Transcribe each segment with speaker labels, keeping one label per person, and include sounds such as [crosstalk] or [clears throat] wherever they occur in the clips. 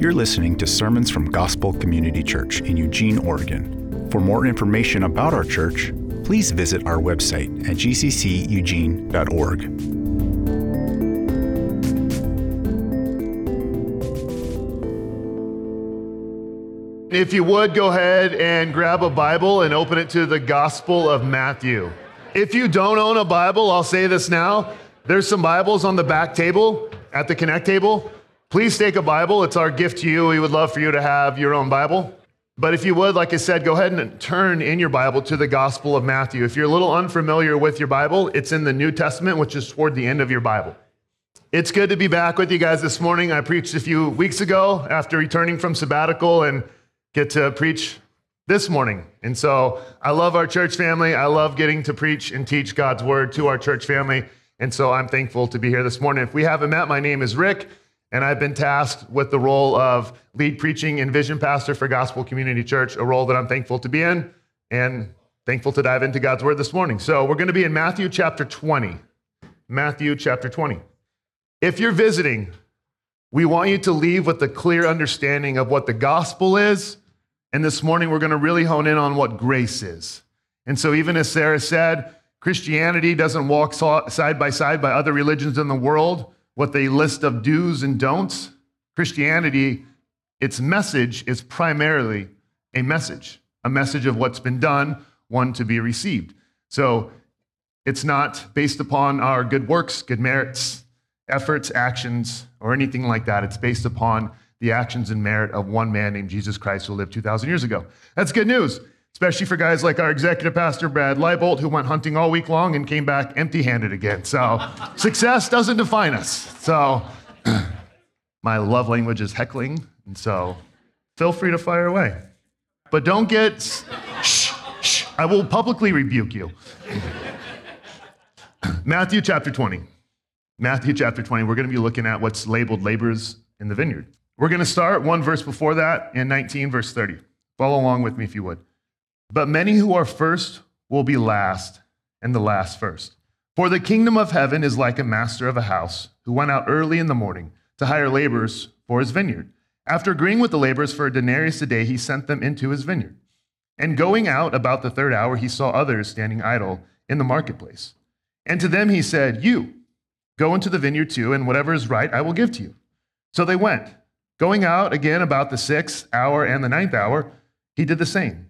Speaker 1: You're listening to sermons from Gospel Community Church in Eugene, Oregon. For more information about our church, please visit our website at gcceugene.org.
Speaker 2: If you would, go ahead and grab a Bible and open it to the Gospel of Matthew. If you don't own a Bible, I'll say this now. There's some Bibles on the back table at the Connect table. Please take a Bible. It's our gift to you. We would love for you to have your own Bible. But if you would, like I said, go ahead and turn in your Bible to the Gospel of Matthew. If you're a little unfamiliar with your Bible, it's in the New Testament, which is toward the end of your Bible. It's good to be back with you guys this morning. I preached a few weeks ago after returning from sabbatical and get to preach this morning. And so I love our church family. I love getting to preach and teach God's word to our church family. And so I'm thankful to be here this morning. If we haven't met, my name is Rick and I've been tasked with the role of lead preaching and vision pastor for Gospel Community Church, a role that I'm thankful to be in and thankful to dive into God's Word this morning. So we're going to be in Matthew chapter 20. Matthew chapter 20. If you're visiting, we want you to leave with a clear understanding of what the gospel is. And this morning, we're going to really hone in on what grace is. And so, even as Sarah said, Christianity doesn't walk side by side by other religions in the world with they list of do's and don'ts. Christianity, its message is primarily a message, a message of what's been done, one to be received. So it's not based upon our good works, good merits, efforts, actions, or anything like that. It's based upon the actions and merit of one man named Jesus Christ who lived 2,000 years ago. That's good news especially for guys like our executive pastor, Brad Leibold, who went hunting all week long and came back empty handed again. So success doesn't define us. So [clears throat] my love language is heckling. And so feel free to fire away. But don't get, shh, shh, I will publicly rebuke you. [clears throat] Matthew chapter 20. Matthew chapter 20, we're going to be looking at what's labeled labors in the vineyard. We're going to start one verse before that in 19, verse 30. Follow along with me if you would. But many who are first will be last, and the last first. For the kingdom of heaven is like a master of a house who went out early in the morning to hire laborers for his vineyard. After agreeing with the laborers for a denarius a day, he sent them into his vineyard. And going out about the third hour, he saw others standing idle in the marketplace. And to them he said, You, go into the vineyard too, and whatever is right I will give to you. So they went. Going out again about the sixth hour and the ninth hour, he did the same.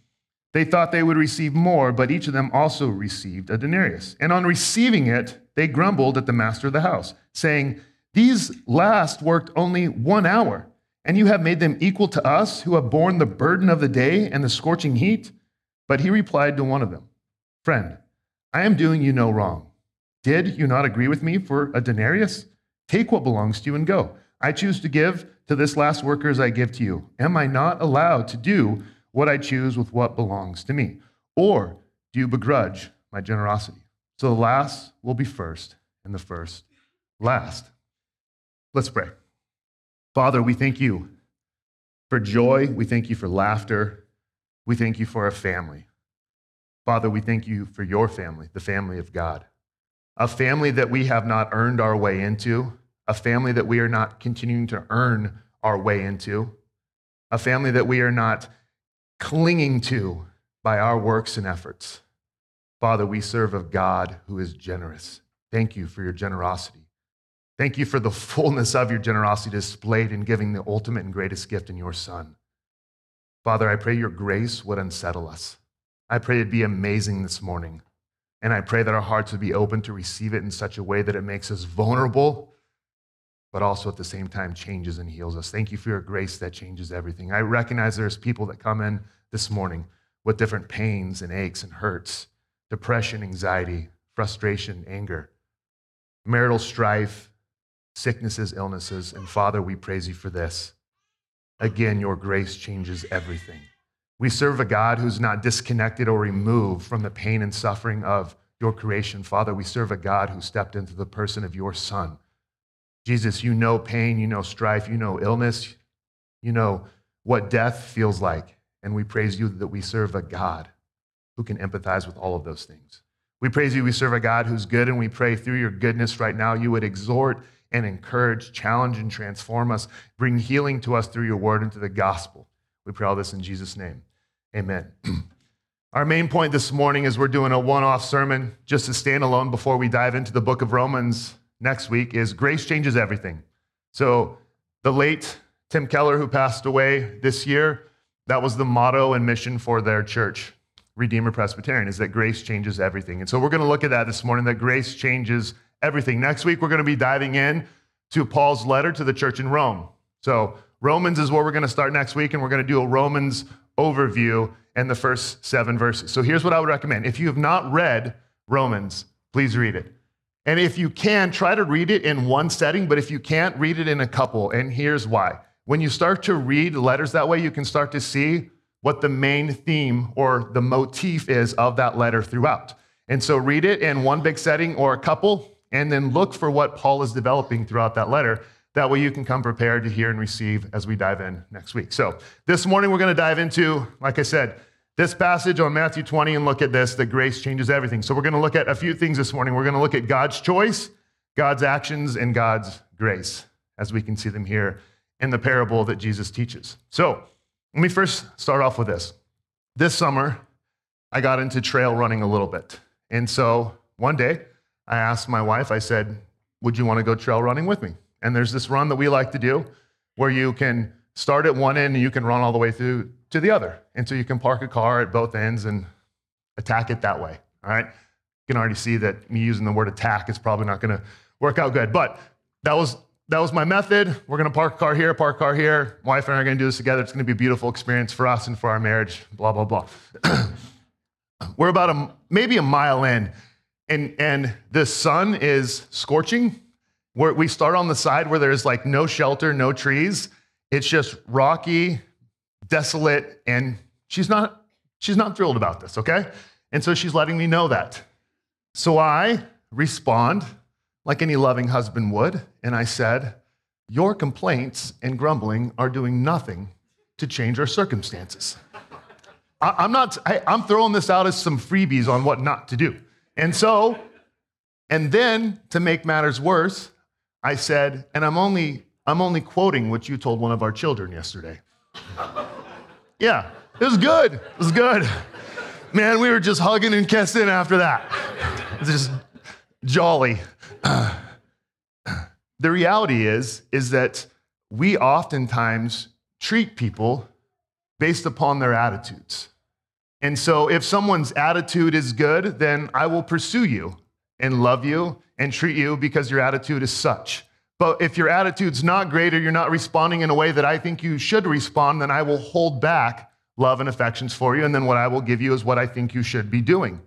Speaker 2: they thought they would receive more, but each of them also received a denarius. And on receiving it, they grumbled at the master of the house, saying, These last worked only one hour, and you have made them equal to us who have borne the burden of the day and the scorching heat. But he replied to one of them, Friend, I am doing you no wrong. Did you not agree with me for a denarius? Take what belongs to you and go. I choose to give to this last worker as I give to you. Am I not allowed to do what I choose with what belongs to me? Or do you begrudge my generosity? So the last will be first, and the first last. Let's pray. Father, we thank you for joy. We thank you for laughter. We thank you for a family. Father, we thank you for your family, the family of God, a family that we have not earned our way into, a family that we are not continuing to earn our way into, a family that we are not clinging to by our works and efforts. Father, we serve a God who is generous. Thank you for your generosity. Thank you for the fullness of your generosity displayed in giving the ultimate and greatest gift in your Son. Father, I pray your grace would unsettle us. I pray it'd be amazing this morning. And I pray that our hearts would be open to receive it in such a way that it makes us vulnerable but also at the same time changes and heals us. Thank you for your grace that changes everything. I recognize there's people that come in this morning with different pains and aches and hurts, depression, anxiety, frustration, anger, marital strife, sicknesses, illnesses. And Father, we praise you for this. Again, your grace changes everything. We serve a God who's not disconnected or removed from the pain and suffering of your creation. Father, we serve a God who stepped into the person of your Son. Jesus, you know pain, you know strife, you know illness, you know what death feels like. And we praise you that we serve a God who can empathize with all of those things. We praise you, we serve a God who's good, and we pray through your goodness right now, you would exhort and encourage, challenge, and transform us, bring healing to us through your word and to the gospel. We pray all this in Jesus' name. Amen. [clears throat] Our main point this morning is we're doing a one off sermon, just a standalone before we dive into the book of Romans next week, is grace changes everything. So, the late Tim Keller, who passed away this year, that was the motto and mission for their church, Redeemer Presbyterian, is that grace changes everything. And so, we're going to look at that this morning, that grace changes everything. Next week, we're going to be diving in to Paul's letter to the church in Rome. So, Romans is where we're going to start next week, and we're going to do a Romans overview and the first seven verses. So here's what I would recommend. If you have not read Romans, please read it. And if you can, try to read it in one setting, but if you can't, read it in a couple. And here's why. When you start to read letters that way, you can start to see what the main theme or the motif is of that letter throughout. And so read it in one big setting or a couple, and then look for what Paul is developing throughout that letter. That way you can come prepared to hear and receive as we dive in next week. So this morning we're going to dive into, like I said, this passage on Matthew 20 and look at this that grace changes everything. So we're going to look at a few things this morning. We're going to look at God's choice, God's actions, and God's grace as we can see them here in the parable that Jesus teaches. So let me first start off with this. This summer, I got into trail running a little bit. And so one day, I asked my wife, I said, Would you want to go trail running with me? And there's this run that we like to do where you can start at one end and you can run all the way through to the other. And so you can park a car at both ends and attack it that way. All right. You can already see that me using the word attack is probably not going to work out good. But that was that was my method. We're going to park a car here, park a car here. My wife and I are going to do this together. It's going to be a beautiful experience for us and for our marriage. Blah blah blah. [clears throat] We're about a maybe a mile in, and and the sun is scorching where we start on the side where there's like no shelter, no trees. It's just rocky, desolate, and she's not she's not thrilled about this, okay? And so she's letting me know that. So I respond like any loving husband would, and I said, "Your complaints and grumbling are doing nothing to change our circumstances." I, am not I, I'm throwing this out as some freebies on what not to do. And so and then to make matters worse, I said, and I'm only, I'm only quoting what you told one of our children yesterday. Yeah, it was good. It was good. Man, we were just hugging and kissing after that. It was just jolly. the reality is, is that we oftentimes treat people based upon their attitudes. And so if someone's attitude is good, then I will pursue you and love you and treat you because your attitude is such. But if your attitude's not great or you're not responding in a way that I think you should respond, then I will hold back love and affections for you. And then what I will give you is what I think you should be doing.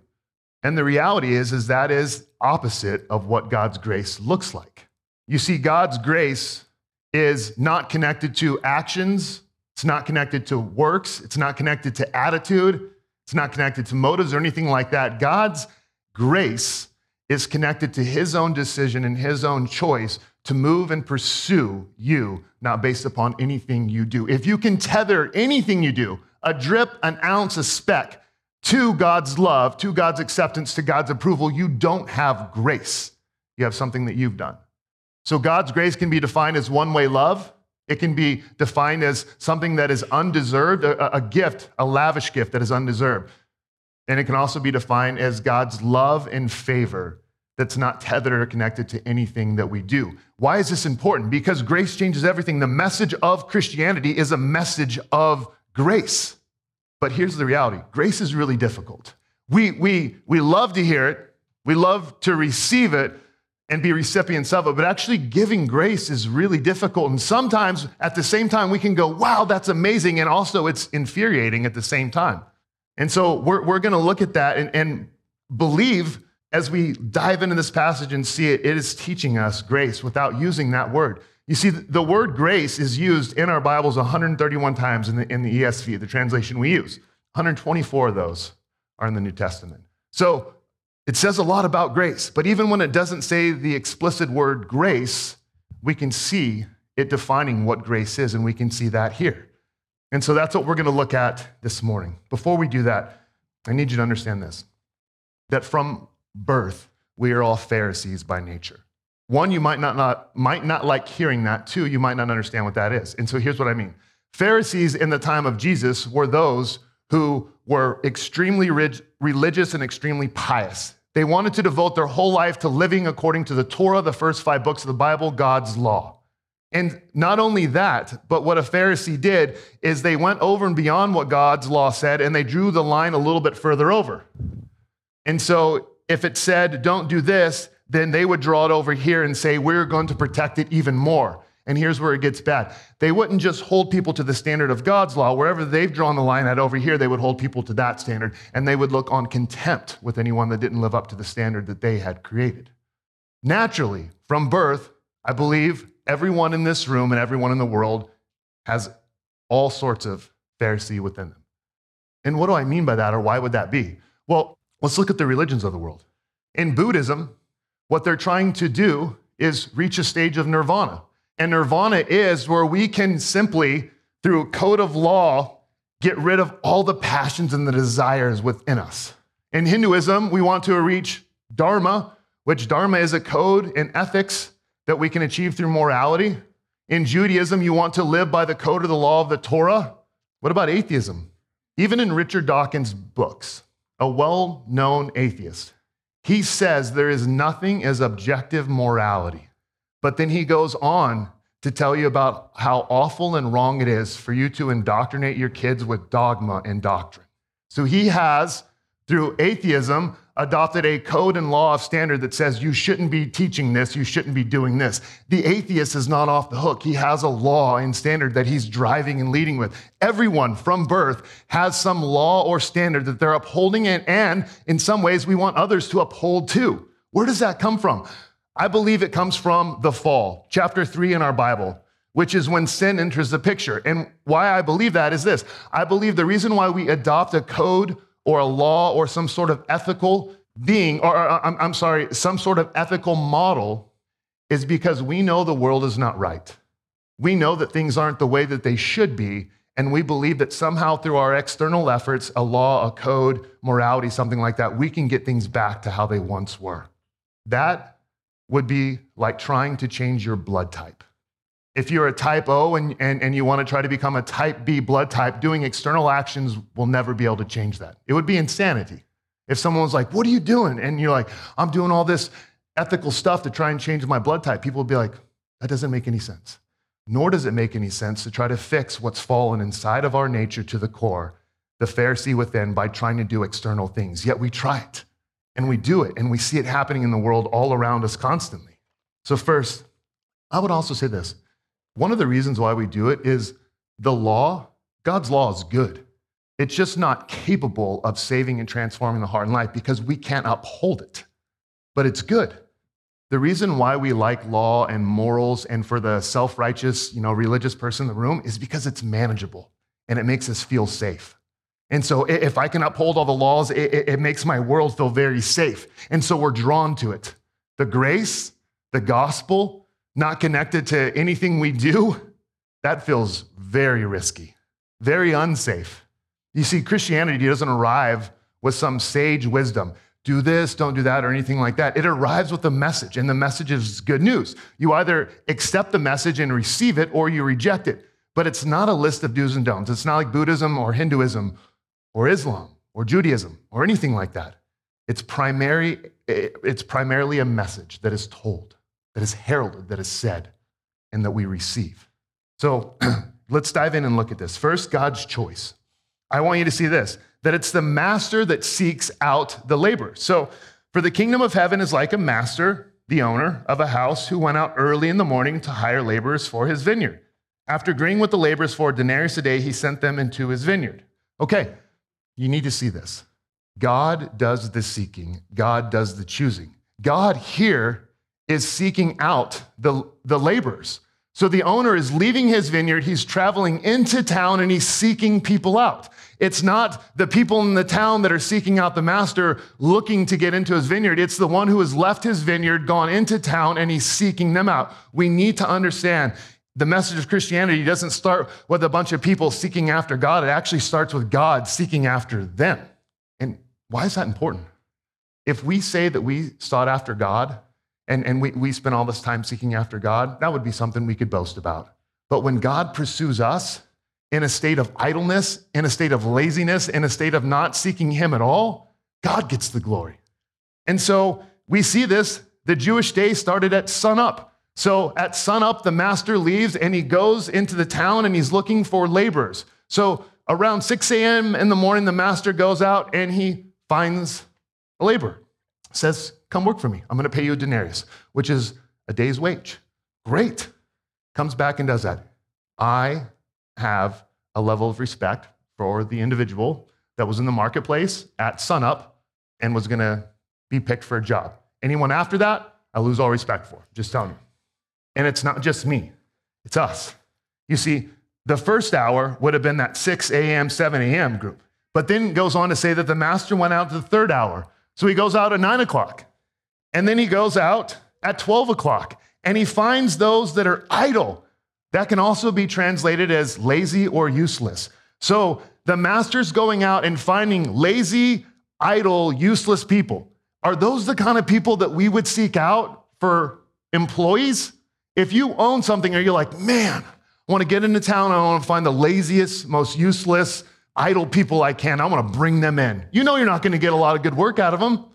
Speaker 2: And the reality is, is that is opposite of what God's grace looks like. You see, God's grace is not connected to actions. It's not connected to works. It's not connected to attitude. It's not connected to motives or anything like that. God's grace is connected to his own decision and his own choice to move and pursue you, not based upon anything you do. If you can tether anything you do, a drip, an ounce, a speck, to God's love, to God's acceptance, to God's approval, you don't have grace. You have something that you've done. So God's grace can be defined as one way love. It can be defined as something that is undeserved, a, a, gift, a lavish gift that is undeserved. And it can also be defined as God's love and favor that's not tethered or connected to anything that we do. Why is this important? Because grace changes everything. The message of Christianity is a message of grace. But here's the reality grace is really difficult. We, we, we love to hear it, we love to receive it and be recipients of it, but actually giving grace is really difficult. And sometimes at the same time, we can go, wow, that's amazing. And also it's infuriating at the same time. And so we're, we're going to look at that and, and believe as we dive into this passage and see it, it is teaching us grace without using that word. You see, the word grace is used in our Bibles 131 times in the, in the ESV, the translation we use. 124 of those are in the New Testament. So it says a lot about grace, but even when it doesn't say the explicit word grace, we can see it defining what grace is, and we can see that here. And so that's what we're going to look at this morning. Before we do that, I need you to understand this that from birth, we are all Pharisees by nature. One, you might not, not, might not like hearing that. Two, you might not understand what that is. And so here's what I mean Pharisees in the time of Jesus were those who were extremely religious and extremely pious. They wanted to devote their whole life to living according to the Torah, the first five books of the Bible, God's law. And not only that, but what a Pharisee did is they went over and beyond what God's law said and they drew the line a little bit further over. And so if it said, don't do this, then they would draw it over here and say, we're going to protect it even more. And here's where it gets bad. They wouldn't just hold people to the standard of God's law. Wherever they've drawn the line at over here, they would hold people to that standard. And they would look on contempt with anyone that didn't live up to the standard that they had created. Naturally, from birth, I believe everyone in this room and everyone in the world has all sorts of Pharisee within them. And what do I mean by that, or why would that be? Well, let's look at the religions of the world. In Buddhism, what they're trying to do is reach a stage of nirvana. And nirvana is where we can simply, through a code of law, get rid of all the passions and the desires within us. In Hinduism, we want to reach dharma, which dharma is a code and ethics that we can achieve through morality. In Judaism, you want to live by the code of the law of the Torah. What about atheism? Even in Richard Dawkins' books, a well known atheist, he says there is nothing as objective morality. But then he goes on to tell you about how awful and wrong it is for you to indoctrinate your kids with dogma and doctrine. So he has, through atheism, adopted a code and law of standard that says you shouldn't be teaching this, you shouldn't be doing this. The atheist is not off the hook. He has a law and standard that he's driving and leading with. Everyone from birth has some law or standard that they're upholding it, and in some ways, we want others to uphold too. Where does that come from? I believe it comes from the fall, chapter three in our Bible which is when sin enters the picture. And why I believe that is this I believe the reason why we adopt a code or a law or some sort of ethical being, or, I'm, I'm sorry, some sort of ethical model is because we know the world is not right. We know that things aren't the way that they should be, and we believe that somehow through our external efforts, a law, a code, morality, something like that, we can get things back to how they once were. That would be like trying to change your blood type. If you're a type O and, and, and you want to try to become a type B blood type, doing external actions will never be able to change that. It would be insanity. If someone was like, What are you doing? And you're like, I'm doing all this ethical stuff to try and change my blood type, people would be like, That doesn't make any sense. Nor does it make any sense to try to fix what's fallen inside of our nature to the core, the Pharisee within, by trying to do external things. Yet we try it and we do it and we see it happening in the world all around us constantly. So, first, I would also say this one of the reasons why we do it is the law, God's law is good. It's just not capable of saving and transforming the heart and life because we can't uphold it. But it's good. The reason why we like law and morals and for the self-righteous, you know, religious person in the room is because it's manageable and it makes us feel safe. And so if I can uphold all the laws, it, it makes my world feel very safe. And so we're drawn to it. The grace, the gospel, not connected to anything we do, that feels very risky, very unsafe. You see, Christianity doesn't arrive with some sage wisdom. Do this, don't do that, or anything like that. It arrives with a message, and the message is good news. You either accept the message and receive it, or you reject it. But it's not a list of do's and don'ts. It's not like Buddhism or Hinduism or Islam or Judaism or anything like that. It's, primary, it's primarily a message that is told that is heralded, that is said, and that we receive. So [clears throat] let's dive in and look at this. First, God's choice. I want you to see this that it's the master that seeks out the labor. So, for the kingdom of heaven is like a master, the owner of a house, who went out early in the morning to hire laborers for his vineyard. After agreeing with the laborers for a denarius a day, he sent them into his vineyard. Okay, you need to see this. God does the seeking, God does the choosing. God here is seeking out the, the laborers. So the owner is leaving his vineyard, he's traveling into town, and he's seeking people out. It's not the people in the town that are seeking out the master looking to get into his vineyard. It's the one who has left his vineyard, gone into town, and he's seeking them out. We need to understand the message of Christianity doesn't start with a bunch of people seeking after God. It actually starts with God seeking after them. And why is that important? If we say that we sought after God and, and we, we spend all this time seeking after God, that would be something we could boast about. But when God pursues us in a state of idleness, in a state of laziness, in a state of not seeking Him at all, God gets the glory. And so we see this. The Jewish day started at sunup. So at sunup, the master leaves and he goes into the town and he's looking for laborers. So around 6 a.m. in the morning, the master goes out and he finds a laborer. Says, Come work for me. I'm going to pay you a denarius, which is a day's wage. Great. Comes back and does that. I have a level of respect for the individual that was in the marketplace at sunup and was going to be picked for a job. Anyone after that, I lose all respect for. Just telling you. And it's not just me, it's us. You see, the first hour would have been that 6 a.m., 7 a.m. group. But then goes on to say that the master went out to the third hour. So he goes out at 9 o'clock. And then he goes out at 12 o'clock and he finds those that are idle. That can also be translated as lazy or useless. So the master's going out and finding lazy, idle, useless people. Are those the kind of people that we would seek out for employees? If you own something or you're like, man, I want to get into town, I want to find the laziest, most useless, idle people I can, I want to bring them in. You know you're not going to get a lot of good work out of them.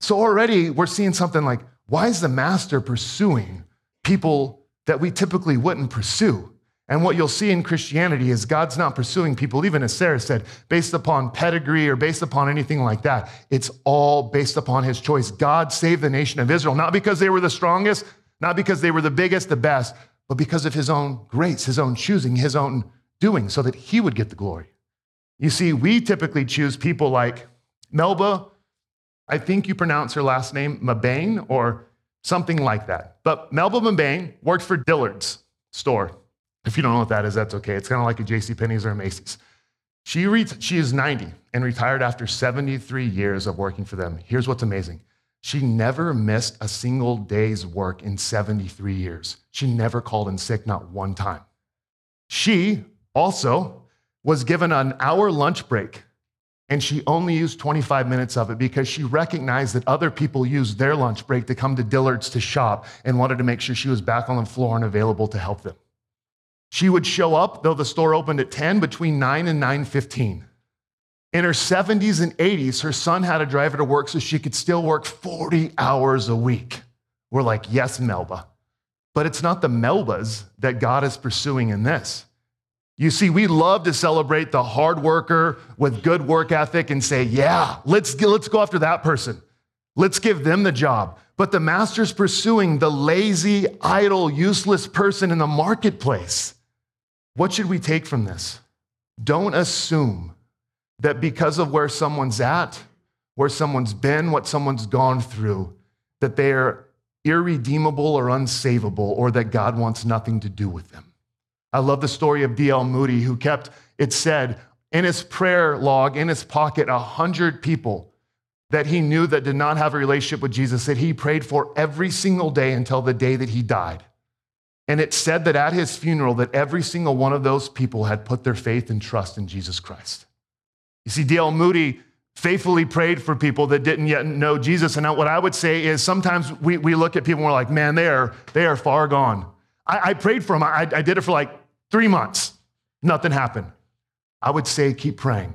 Speaker 2: So already we're seeing something like, why is the master pursuing people that we typically wouldn't pursue? And what you'll see in Christianity is God's not pursuing people, even as Sarah said, based upon pedigree or based upon anything like that. It's all based upon his choice. God saved the nation of Israel, not because they were the strongest, not because they were the biggest, the best, but because of his own grace, his own choosing, his own doing, so that he would get the glory. You see, we typically choose people like Melba, I think you pronounce her last name Mebane or something like that. But Melba Mebane worked for Dillard's store. If you don't know what that is, that's okay. It's kind of like a J.C. Penney's or a Macy's. She, re- she is 90 and retired after 73 years of working for them. Here's what's amazing she never missed a single day's work in 73 years. She never called in sick, not one time. She also was given an hour lunch break, and she only used 25 minutes of it because she recognized that other people used their lunch break to come to Dillard's to shop and wanted to make sure she was back on the floor and available to help them. She would show up, though the store opened at 10, between 9 and 9:15. In her 70s and 80s, her son had to drive her to work so she could still work 40 hours a week. We're like, yes, Melba. But it's not the Melbas that God is pursuing in this. You see, we love to celebrate the hard worker with good work ethic and say, yeah, let's, let's go after that person. Let's give them the job. But the master's pursuing the lazy, idle, useless person in the marketplace. What should we take from this? Don't assume that because of where someone's at, where someone's been, what someone's gone through, that they are irredeemable or unsavable, or that God wants nothing to do with them. I love the story of D.L. Moody, who kept, it said, in his prayer log, in his pocket, a hundred people that he knew that did not have a relationship with Jesus that he prayed for every single day until the day that he died. And it said that at his funeral that every single one of those people had put their faith and trust in Jesus Christ. You see, D.L. Moody faithfully prayed for people that didn't yet know Jesus. And what I would say is sometimes we, we look at people and we're like, man, they are, they are far gone. I, I prayed for him. I, I did it for like three months. Nothing happened. I would say keep praying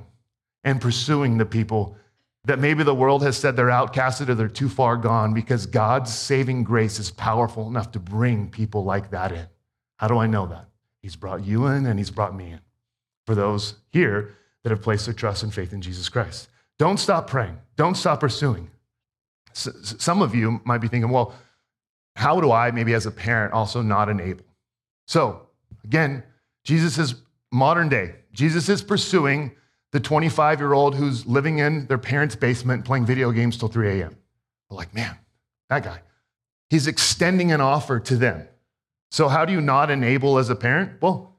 Speaker 2: and pursuing the people that maybe the world has said they're outcasted or they're too far gone because God's saving grace is powerful enough to bring people like that in. How do I know that? He's brought you in and he's brought me in. For those here, that have placed their trust and faith in Jesus Christ. Don't stop praying. Don't stop pursuing. some of you might be thinking, well, how do I, maybe as a parent, also not enable? So, again, Jesus is modern day. Jesus is pursuing the 25 year old who's living in their parents' basement playing video games till 3 a.m. Like, man, that guy. He's extending an offer to them. So, how do you not enable as a parent? Well,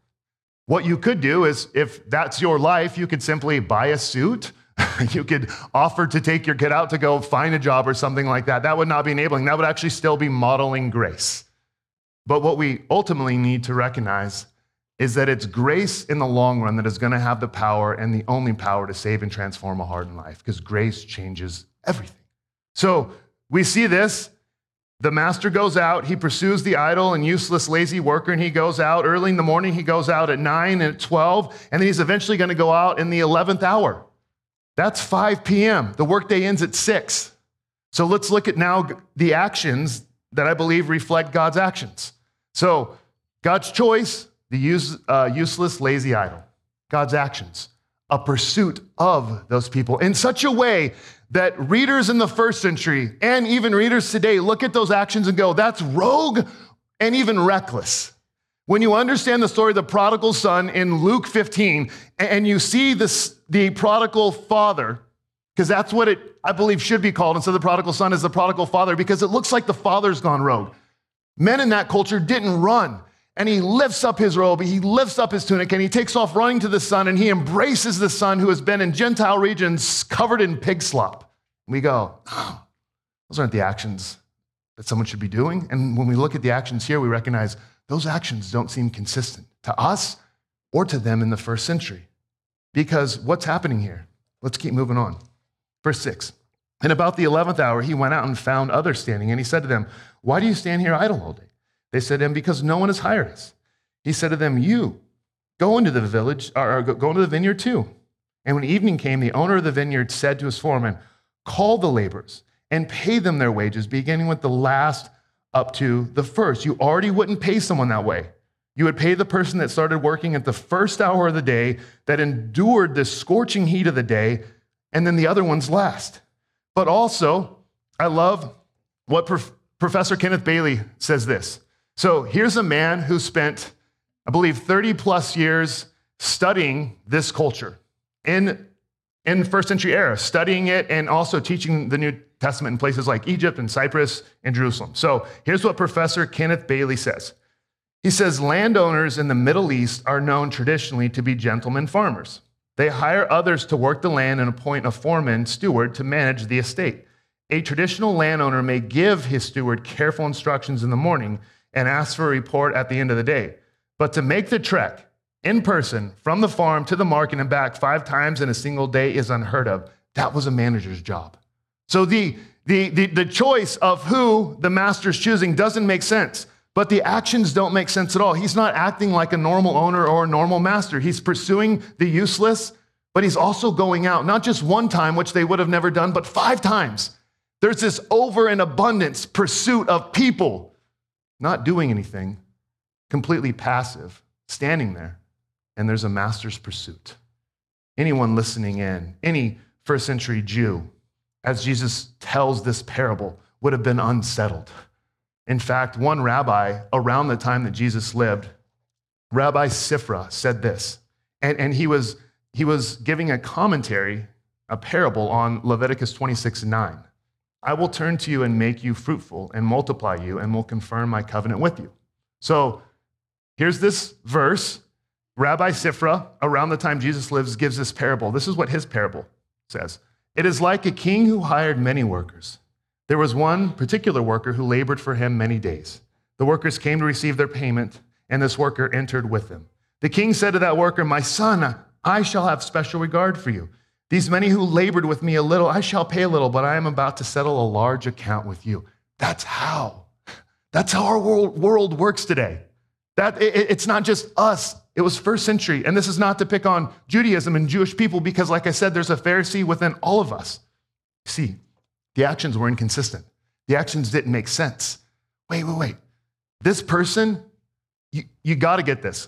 Speaker 2: what you could do is if that's your life, you could simply buy a suit. [laughs] you could offer to take your kid out to go find a job or something like that. That would not be enabling. That would actually still be modeling grace. But what we ultimately need to recognize is that it's grace in the long run that is going to have the power and the only power to save and transform a heart and life because grace changes everything. So we see this. The master goes out, he pursues the idle and useless, lazy worker, and he goes out early in the morning. He goes out at 9 and at 12, and then he's eventually going to go out in the 11th hour. That's 5 p.m. The workday ends at 6. So let's look at now the actions that I believe reflect God's actions. So, God's choice, the use, uh, useless, lazy idle. God's actions, a pursuit of those people in such a way that readers in the first century and even readers today look at those actions and go, that's rogue and even reckless. When you understand the story of the prodigal son in Luke 15 and you see this, the prodigal father, because that's what it, I believe, should be called instead of the prodigal son is the prodigal father, because it looks like the father's gone rogue. Men in that culture didn't run. And he lifts up his robe, he lifts up his tunic, and he takes off running to the son, and he embraces the son who has been in Gentile regions covered in pig slop. We go, oh, those aren't the actions that someone should be doing. And when we look at the actions here, we recognize those actions don't seem consistent to us or to them in the first century. Because what's happening here? Let's keep moving on. Verse 6. And about the 11th hour, he went out and found others standing, and he said to them, Why do you stand here idle all day? They said to him, Because no one has hired us. He said to them, You go into the village, or go into the vineyard too. And when evening came, the owner of the vineyard said to his foreman, Call the laborers and pay them their wages, beginning with the last up to the first. You already wouldn't pay someone that way. You would pay the person that started working at the first hour of the day, that endured the scorching heat of the day, and then the other ones last. But also, I love what Prof- Professor Kenneth Bailey says this. So here's a man who spent, I believe, 30 plus years studying this culture in, in first century era, studying it and also teaching the New Testament in places like Egypt and Cyprus and Jerusalem. So here's what Professor Kenneth Bailey says. He says landowners in the Middle East are known traditionally to be gentlemen farmers. They hire others to work the land and appoint a foreman steward to manage the estate. A traditional landowner may give his steward careful instructions in the morning and ask for a report at the end of the day. But to make the trek in person from the farm to the market and back five times in a single day is unheard of. That was a manager's job. So the, the, the, the choice of who the master's choosing doesn't make sense, but the actions don't make sense at all. He's not acting like a normal owner or a normal master. He's pursuing the useless, but he's also going out, not just one time, which they would have never done, but five times. There's this over and abundance pursuit of people not doing anything, completely passive, standing there, and there's a master's pursuit. Anyone listening in, any first century Jew, as Jesus tells this parable, would have been unsettled. In fact, one rabbi around the time that Jesus lived, Rabbi Sifra, said this, and, and he, was, he was giving a commentary, a parable on Leviticus 26 9. I will turn to you and make you fruitful and multiply you and will confirm my covenant with you. So here's this verse. Rabbi Sifra, around the time Jesus lives, gives this parable. This is what his parable says It is like a king who hired many workers. There was one particular worker who labored for him many days. The workers came to receive their payment, and this worker entered with them. The king said to that worker, My son, I shall have special regard for you. These many who labored with me a little, I shall pay a little, but I am about to settle a large account with you. That's how. That's how our world, world works today. That it, it's not just us. It was first century, and this is not to pick on Judaism and Jewish people because, like I said, there's a Pharisee within all of us. See, the actions were inconsistent. The actions didn't make sense. Wait, wait, wait. This person, you, you got to get this.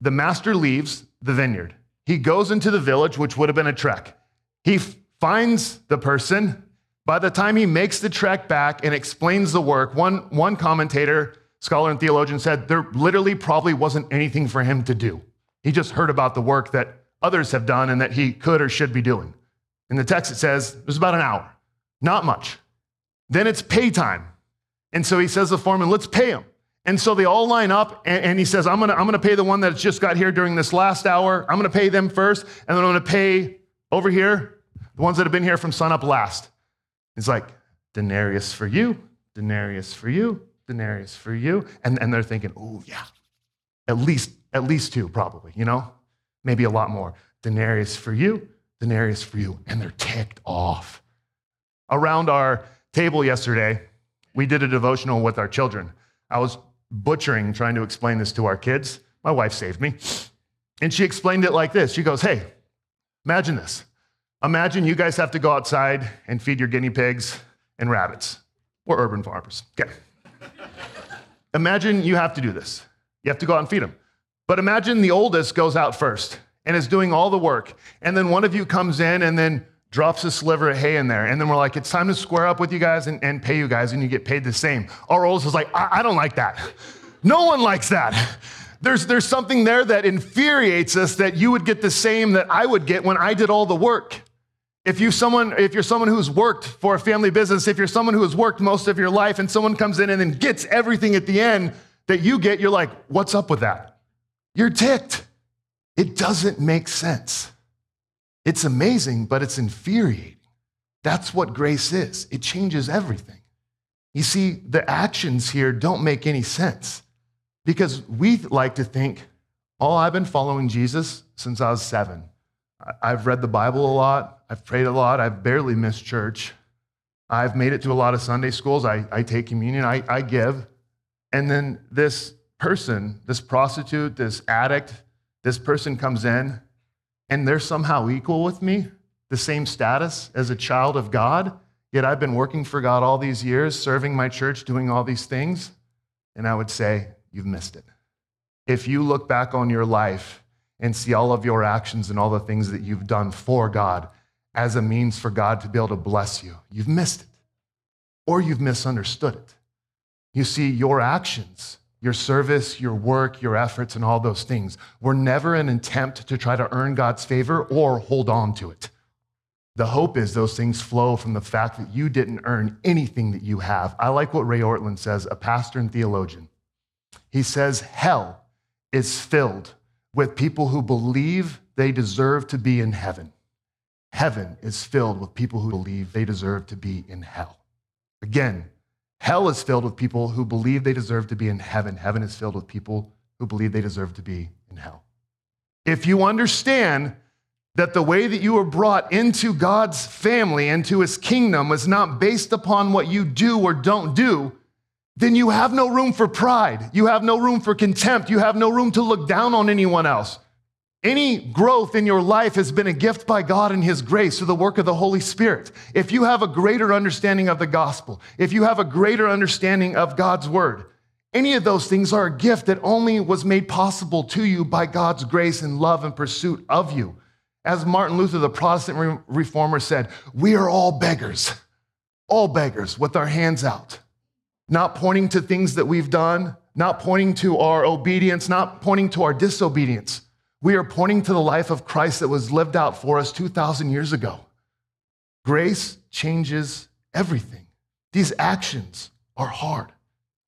Speaker 2: The master leaves the vineyard. He goes into the village, which would have been a trek. He finds the person. By the time he makes the trek back and explains the work, one, one commentator, scholar, and theologian said there literally probably wasn't anything for him to do. He just heard about the work that others have done and that he could or should be doing. In the text, it says it was about an hour, not much. Then it's pay time. And so he says to the foreman, let's pay him. And so they all line up, and, and he says, I'm gonna, I'm gonna pay the one that's just got here during this last hour. I'm gonna pay them first, and then I'm gonna pay over here the ones that have been here from sunup last. He's like, denarius for you, denarius for you, denarius for you. And, and they're thinking, oh, yeah, at least, at least two, probably, you know? Maybe a lot more. Denarius for you, denarius for you. And they're ticked off. Around our table yesterday, we did a devotional with our children. I was butchering trying to explain this to our kids. My wife saved me. And she explained it like this She goes, Hey, imagine this. Imagine you guys have to go outside and feed your guinea pigs and rabbits. We're urban farmers. Okay. [laughs] imagine you have to do this. You have to go out and feed them. But imagine the oldest goes out first and is doing all the work. And then one of you comes in and then drops a sliver of hay in there. And then we're like, it's time to square up with you guys and, and pay you guys, and you get paid the same. Our oldest is like, I, I don't like that. No one likes that. There's, there's something there that infuriates us that you would get the same that I would get when I did all the work. If you someone, if you're someone who's worked for a family business, if you're someone who has worked most of your life and someone comes in and then gets everything at the end that you get, you're like, what's up with that? You're ticked. It doesn't make sense. It's amazing, but it's infuriating. That's what grace is. It changes everything. You see, the actions here don't make any sense because we like to think, oh, I've been following Jesus since I was seven. I've read the Bible a lot. I've prayed a lot. I've barely missed church. I've made it to a lot of Sunday schools. I, I take communion. I, I give. And then this person, this prostitute, this addict, this person comes in and they're somehow equal with me, the same status as a child of God. Yet I've been working for God all these years, serving my church, doing all these things. And I would say, you've missed it. If you look back on your life and see all of your actions and all the things that you've done for God as a means for God to be able to bless you, you've missed it. Or you've misunderstood it. You see, your actions your service, your work, your efforts, and all those things were never an attempt to try to earn God's favor or hold on to it. The hope is those things flow from the fact that you didn't earn anything that you have. I like what Ray Ortlund says, a pastor and theologian. He says, Hell is filled with people who believe they deserve to be in heaven. Heaven is filled with people who believe they deserve to be in hell. Again, Hell is filled with people who believe they deserve to be in heaven. Heaven is filled with people who believe they deserve to be in hell. If you understand that the way that you were brought into God's family, into his kingdom, was not based upon what you do or don't do, then you have no room for pride. You have no room for contempt. You have no room to look down on anyone else. Any growth in your life has been a gift by God and His grace through the work of the Holy Spirit. If you have a greater understanding of the gospel, if you have a greater understanding of God's word, any of those things are a gift that only was made possible to you by God's grace and love and pursuit of you. As Martin Luther, the Protestant reformer, said, we are all beggars, all beggars with our hands out, not pointing to things that we've done, not pointing to our obedience, not pointing to our disobedience we are pointing to the life of Christ that was lived out for us 2,000 years ago. Grace changes everything. These actions are hard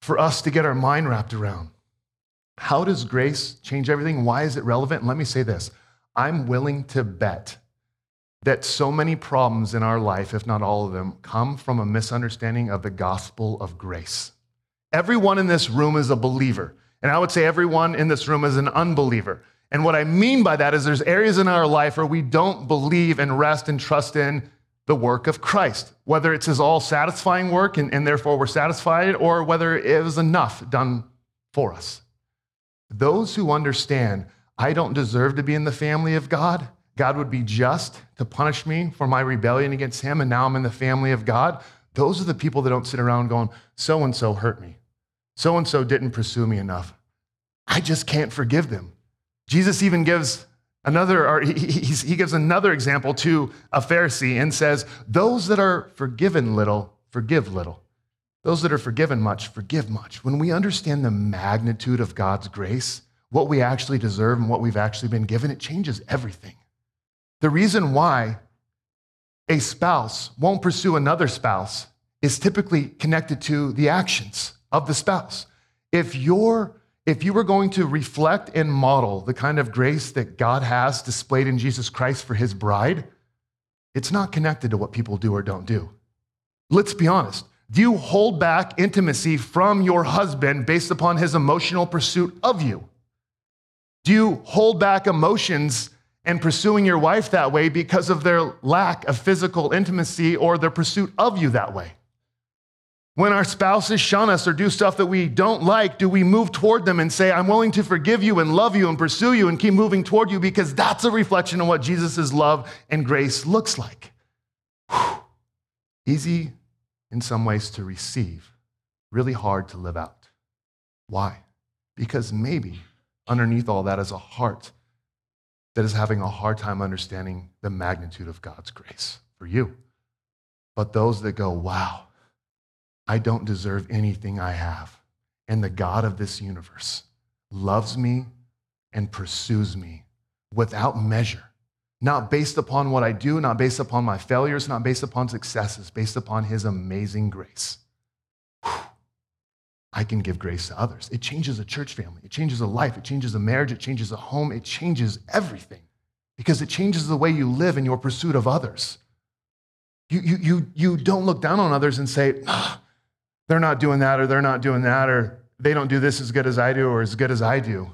Speaker 2: for us to get our mind wrapped around. How does grace change everything? Why is it relevant? let me say this I'm willing to bet that so many problems in our life, if not all of them, come from a misunderstanding of the gospel of grace. Everyone in this room is a believer. And I would say everyone in this room is an unbeliever. And what I mean by that is there's areas in our life where we don't believe and rest and trust in the work of Christ, whether it's his all satisfying work and, and therefore we're satisfied, or whether it was enough done for us. Those who understand, I don't deserve to be in the family of God, God would be just to punish me for my rebellion against him, and now I'm in the family of God. Those are the people that don't sit around going, so and so hurt me. So and so didn't pursue me enough. I just can't forgive them. Jesus even gives another, or he, he gives another example to a Pharisee and says, Those that are forgiven little, forgive little. Those that are forgiven much, forgive much. When we understand the magnitude of God's grace, what we actually deserve and what we've actually been given, it changes everything. The reason why a spouse won't pursue another spouse is typically connected to the actions of the spouse. if you're if you were going to reflect and model the kind of grace that God has displayed in Jesus Christ for his bride, it's not connected to what people do or don't do. Let's be honest. Do you hold back intimacy from your husband based upon his emotional pursuit of you? Do you hold back emotions and pursuing your wife that way because of their lack of physical intimacy or their pursuit of you that way? When our spouses shun us or do stuff that we don't like, do we move toward them and say, I'm willing to forgive you and love you and pursue you and keep moving toward you because that's a reflection of what Jesus' love and grace looks like? Whew. Easy in some ways to receive, really hard to live out. Why? Because maybe underneath all that is a heart that is having a hard time understanding the magnitude of God's grace for you. But those that go, wow, I don't deserve anything I have. And the God of this universe loves me and pursues me without measure, not based upon what I do, not based upon my failures, not based upon successes, based upon his amazing grace. Whew. I can give grace to others. It changes a church family, it changes a life, it changes a marriage, it changes a home, it changes everything because it changes the way you live in your pursuit of others. You, you, you, you don't look down on others and say, ah, they're not doing that, or they're not doing that, or they don't do this as good as I do, or as good as I do.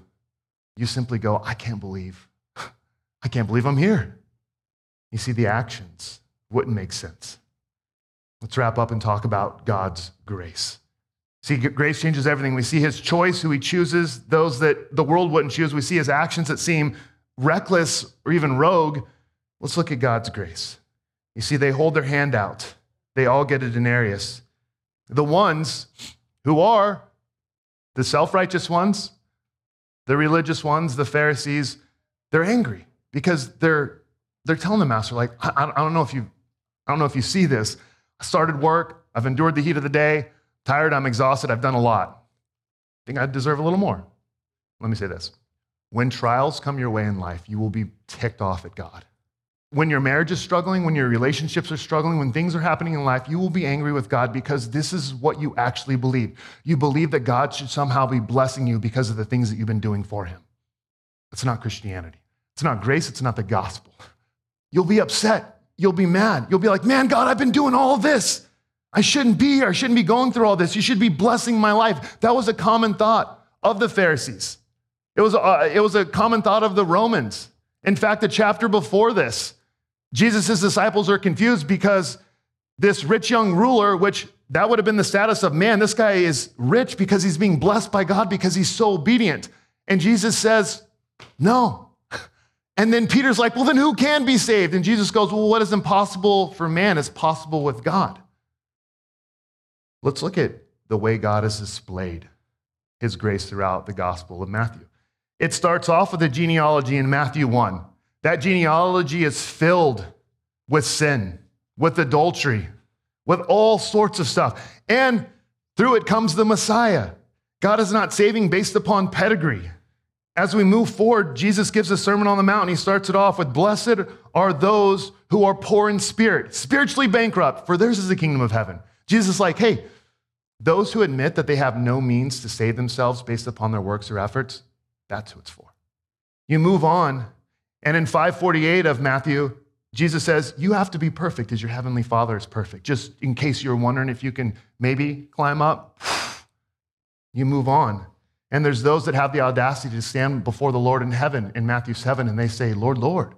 Speaker 2: You simply go, I can't believe. [sighs] I can't believe I'm here. You see, the actions wouldn't make sense. Let's wrap up and talk about God's grace. See, grace changes everything. We see his choice, who he chooses, those that the world wouldn't choose. We see his actions that seem reckless or even rogue. Let's look at God's grace. You see, they hold their hand out, they all get a denarius the ones who are the self righteous ones, the religious ones, the Pharisees, they're angry because they're, they're telling the master, like, I, I, don't know if you, I don't know if you see this. I started work, I've endured the heat of the day, tired, I'm exhausted, I've done a lot. I think I deserve a little more. Let me say this. When trials come your way in life, you will be ticked off at God. When your marriage is struggling, when your relationships are struggling, when things are happening in life, you will be angry with God because this is what you actually believe. You believe that God should somehow be blessing you because of the things that you've been doing for Him. It's not Christianity. It's not grace. It's not the gospel. You'll be upset. You'll be mad. You'll be like, man, God, I've been doing all this. I shouldn't be here. I shouldn't be going through all this. You should be blessing my life. That was a common thought of the Pharisees. It was a, uh, it was a common thought of the Romans. In fact, the chapter before this, Jesus' disciples are confused because this rich young ruler, which that would have been the status of man, this guy is rich because he's being blessed by God because he's so obedient. And Jesus says, No. [laughs] And then Peter's like, Well, then who can be saved? And Jesus goes, Well, what is impossible for man is possible with God. Let's look at the way God has displayed his grace throughout the Gospel of Matthew. It starts off with a genealogy in Matthew 1. That genealogy is filled with sin, with adultery, with all sorts of stuff. And through it comes the Messiah. God is not saving based upon pedigree. As we move forward, Jesus gives a Sermon on the Mount. He starts it off with Blessed are those who are poor in spirit, spiritually bankrupt, for theirs is the kingdom of heaven. Jesus is like, hey, those who admit that they have no means to save themselves based upon their works or efforts, that's who it's for. You move on and in 548 of Matthew, Jesus says, You have to be perfect as your heavenly Father is perfect. Just in case you're wondering if you can maybe climb up, [sighs] you move on. And there's those that have the audacity to stand before the Lord in heaven in Matthew 7 and they say, Lord, Lord,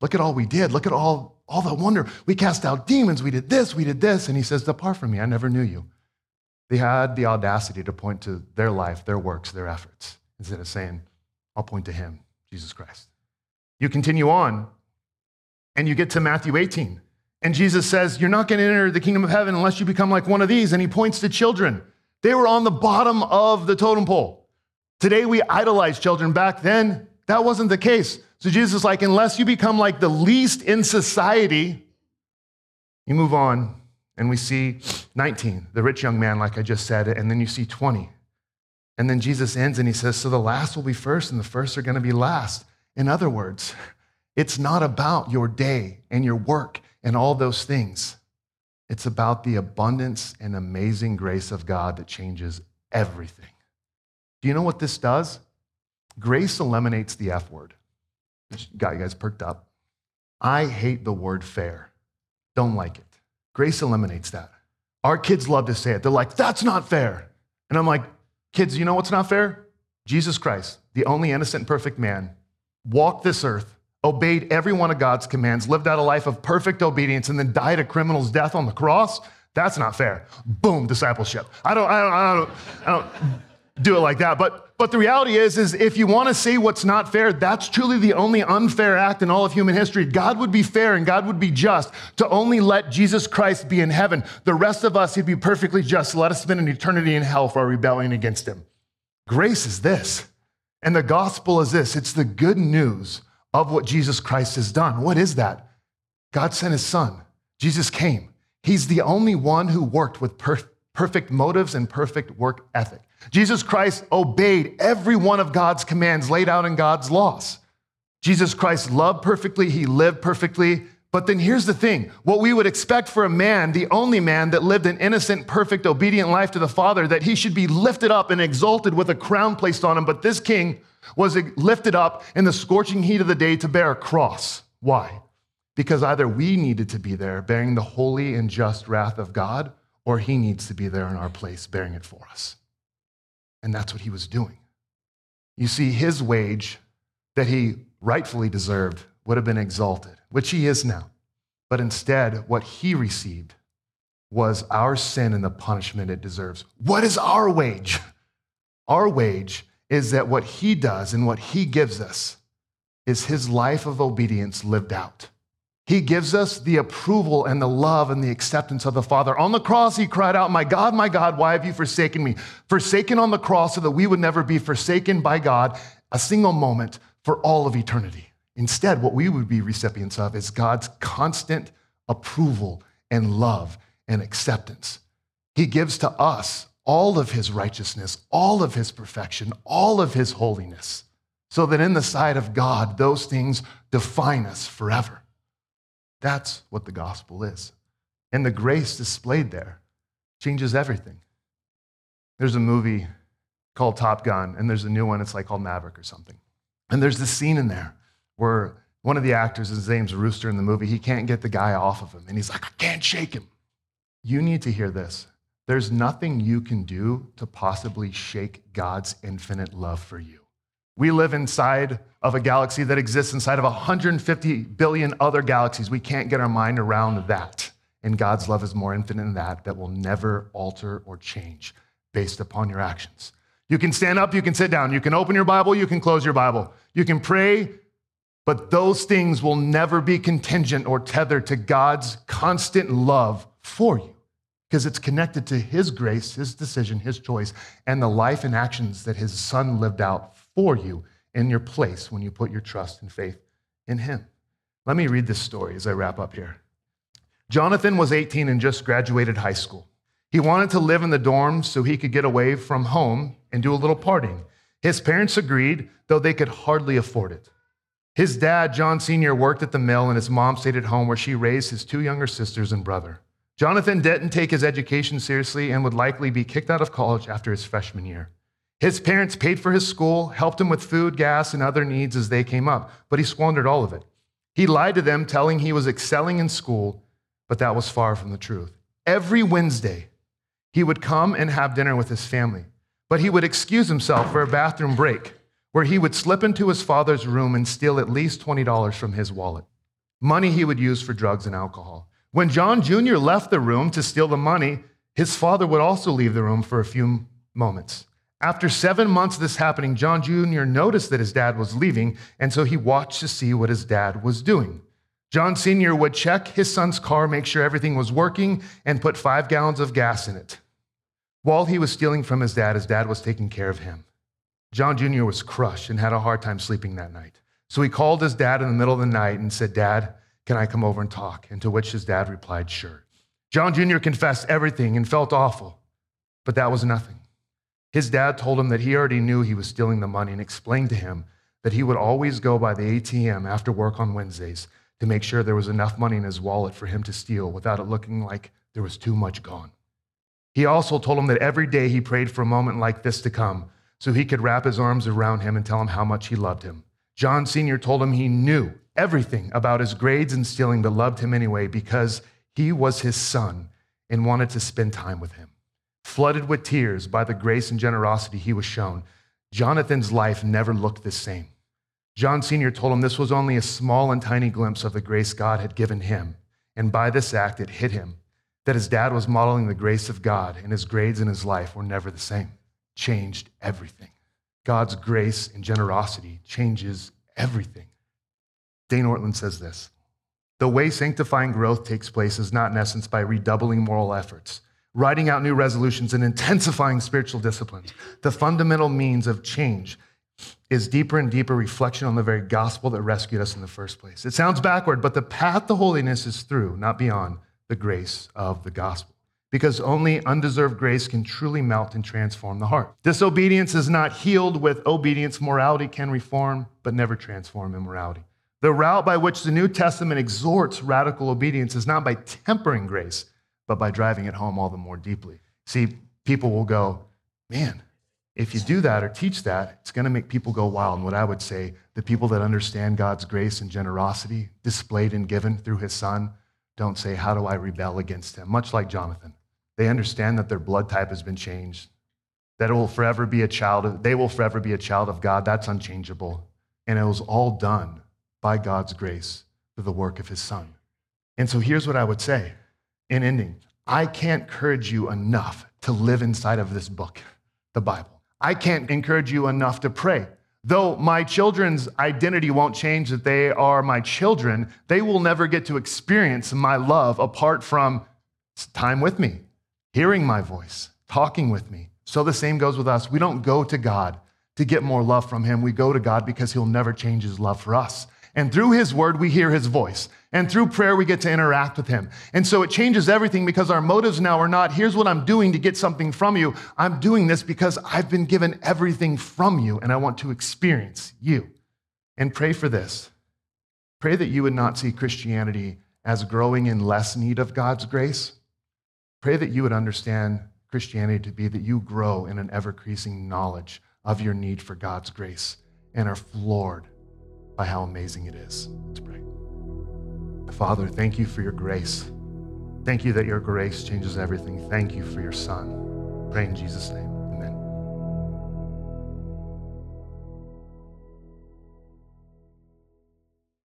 Speaker 2: look at all we did. Look at all, all the wonder. We cast out demons. We did this. We did this. And he says, Depart from me. I never knew you. They had the audacity to point to their life, their works, their efforts, instead of saying, I'll point to him, Jesus Christ. You continue on and you get to Matthew 18. And Jesus says, You're not going to enter the kingdom of heaven unless you become like one of these. And he points to children. They were on the bottom of the totem pole. Today we idolize children. Back then, that wasn't the case. So Jesus is like, Unless you become like the least in society, you move on. And we see 19, the rich young man, like I just said, and then you see 20. And then Jesus ends and he says, So the last will be first, and the first are going to be last. In other words, it's not about your day and your work and all those things. It's about the abundance and amazing grace of God that changes everything. Do you know what this does? Grace eliminates the F word. Got you guys perked up. I hate the word fair. Don't like it. Grace eliminates that. Our kids love to say it. They're like, that's not fair. And I'm like, kids, you know what's not fair? Jesus Christ, the only innocent, perfect man, walked this earth, obeyed every one of God's commands, lived out a life of perfect obedience, and then died a criminal's death on the cross. That's not fair. Boom, discipleship. I don't, I don't, I don't, I don't do it like that. But, but the reality is, is if you want to see what's not fair, that's truly the only unfair act in all of human history. God would be fair and God would be just to only let Jesus Christ be in heaven. The rest of us, he'd be perfectly just to let us spend an eternity in hell for our rebellion against him. Grace is this. And the gospel is this it's the good news of what Jesus Christ has done. What is that? God sent his son. Jesus came. He's the only one who worked with per- perfect motives and perfect work ethic. Jesus Christ obeyed every one of God's commands laid out in God's laws. Jesus Christ loved perfectly, he lived perfectly. But then here's the thing what we would expect for a man, the only man that lived an innocent, perfect, obedient life to the Father, that he should be lifted up and exalted with a crown placed on him. But this king was lifted up in the scorching heat of the day to bear a cross. Why? Because either we needed to be there bearing the holy and just wrath of God, or he needs to be there in our place bearing it for us. And that's what he was doing. You see, his wage that he rightfully deserved would have been exalted, which he is now. But instead, what he received was our sin and the punishment it deserves. What is our wage? Our wage is that what he does and what he gives us is his life of obedience lived out. He gives us the approval and the love and the acceptance of the Father. On the cross, he cried out, My God, my God, why have you forsaken me? Forsaken on the cross so that we would never be forsaken by God a single moment for all of eternity. Instead, what we would be recipients of is God's constant approval and love and acceptance. He gives to us all of his righteousness, all of his perfection, all of his holiness, so that in the sight of God, those things define us forever. That's what the gospel is. And the grace displayed there changes everything. There's a movie called Top Gun, and there's a new one, it's like called Maverick or something. And there's this scene in there where one of the actors, his name's Rooster in the movie, he can't get the guy off of him. And he's like, I can't shake him. You need to hear this. There's nothing you can do to possibly shake God's infinite love for you. We live inside of a galaxy that exists inside of 150 billion other galaxies. We can't get our mind around that. And God's love is more infinite than that, that will never alter or change based upon your actions. You can stand up, you can sit down, you can open your Bible, you can close your Bible, you can pray, but those things will never be contingent or tethered to God's constant love for you because it's connected to His grace, His decision, His choice, and the life and actions that His Son lived out for you in your place when you put your trust and faith in Him. Let me read this story as I wrap up here. Jonathan was 18 and just graduated high school. He wanted to live in the dorms so he could get away from home and do a little partying. His parents agreed, though they could hardly afford it. His dad, John Sr., worked at the mill, and his mom stayed at home where she raised his two younger sisters and brother. Jonathan didn't take his education seriously and would likely be kicked out of college after his freshman year. His parents paid for his school, helped him with food, gas, and other needs as they came up, but he squandered all of it. He lied to them, telling he was excelling in school, but that was far from the truth. Every Wednesday, he would come and have dinner with his family, but he would excuse himself for a bathroom break where he would slip into his father's room and steal at least $20 from his wallet. Money he would use for drugs and alcohol. When John Jr. left the room to steal the money, his father would also leave the room for a few moments. After seven months of this happening, John Jr. noticed that his dad was leaving, and so he watched to see what his dad was doing. John Sr. would check his son's car, make sure everything was working, and put five gallons of gas in it. While he was stealing from his dad, his dad was taking care of him. John Jr. was crushed and had a hard time sleeping that night. So he called his dad in the middle of the night and said, Dad, can I come over and talk? And to which his dad replied, Sure. John Jr. confessed everything and felt awful, but that was nothing. His dad told him that he already knew he was stealing the money and explained to him that he would always go by the ATM after work on Wednesdays to make sure there was enough money in his wallet for him to steal without it looking like there was too much gone. He also told him that every day he prayed for a moment like this to come so he could wrap his arms around him and tell him how much he loved him. John Sr. told him he knew everything about his grades and stealing, but loved him anyway because he was his son and wanted to spend time with him. Flooded with tears by the grace and generosity he was shown, Jonathan's life never looked the same. John Sr. told him this was only a small and tiny glimpse of the grace God had given him. And by this act, it hit him that his dad was modeling the grace of God, and his grades in his life were never the same. Changed everything. God's grace and generosity changes everything. Dane Ortlund says this The way sanctifying growth takes place is not, in essence, by redoubling moral efforts, writing out new resolutions, and intensifying spiritual disciplines. The fundamental means of change is deeper and deeper reflection on the very gospel that rescued us in the first place. It sounds backward, but the path to holiness is through, not beyond, the grace of the gospel. Because only undeserved grace can truly melt and transform the heart. Disobedience is not healed with obedience. Morality can reform, but never transform immorality. The route by which the New Testament exhorts radical obedience is not by tempering grace, but by driving it home all the more deeply. See, people will go, man, if you do that or teach that, it's going to make people go wild. And what I would say, the people that understand God's grace and generosity displayed and given through his son, don't say, How do I rebel against him? Much like Jonathan. They understand that their blood type has been changed, that it will forever be a child of, they will forever be a child of God. That's unchangeable. And it was all done by God's grace through the work of his son. And so here's what I would say in ending I can't encourage you enough to live inside of this book, the Bible. I can't encourage you enough to pray. Though my children's identity won't change, that they are my children, they will never get to experience my love apart from time with me, hearing my voice, talking with me. So the same goes with us. We don't go to God to get more love from Him. We go to God because He'll never change His love for us. And through His word, we hear His voice. And through prayer, we get to interact with Him. And so it changes everything because our motives now are not, here's what I'm doing to get something from you. I'm doing this because I've been given everything from you and I want to experience you. And pray for this. Pray that you would not see Christianity as growing in less need of God's grace. Pray that you would understand Christianity to be that you grow in an ever increasing knowledge of your need for God's grace and are floored by how amazing it is. Let's pray. Father, thank you for your grace. Thank you that your grace changes everything. Thank you for your Son. Pray in Jesus' name.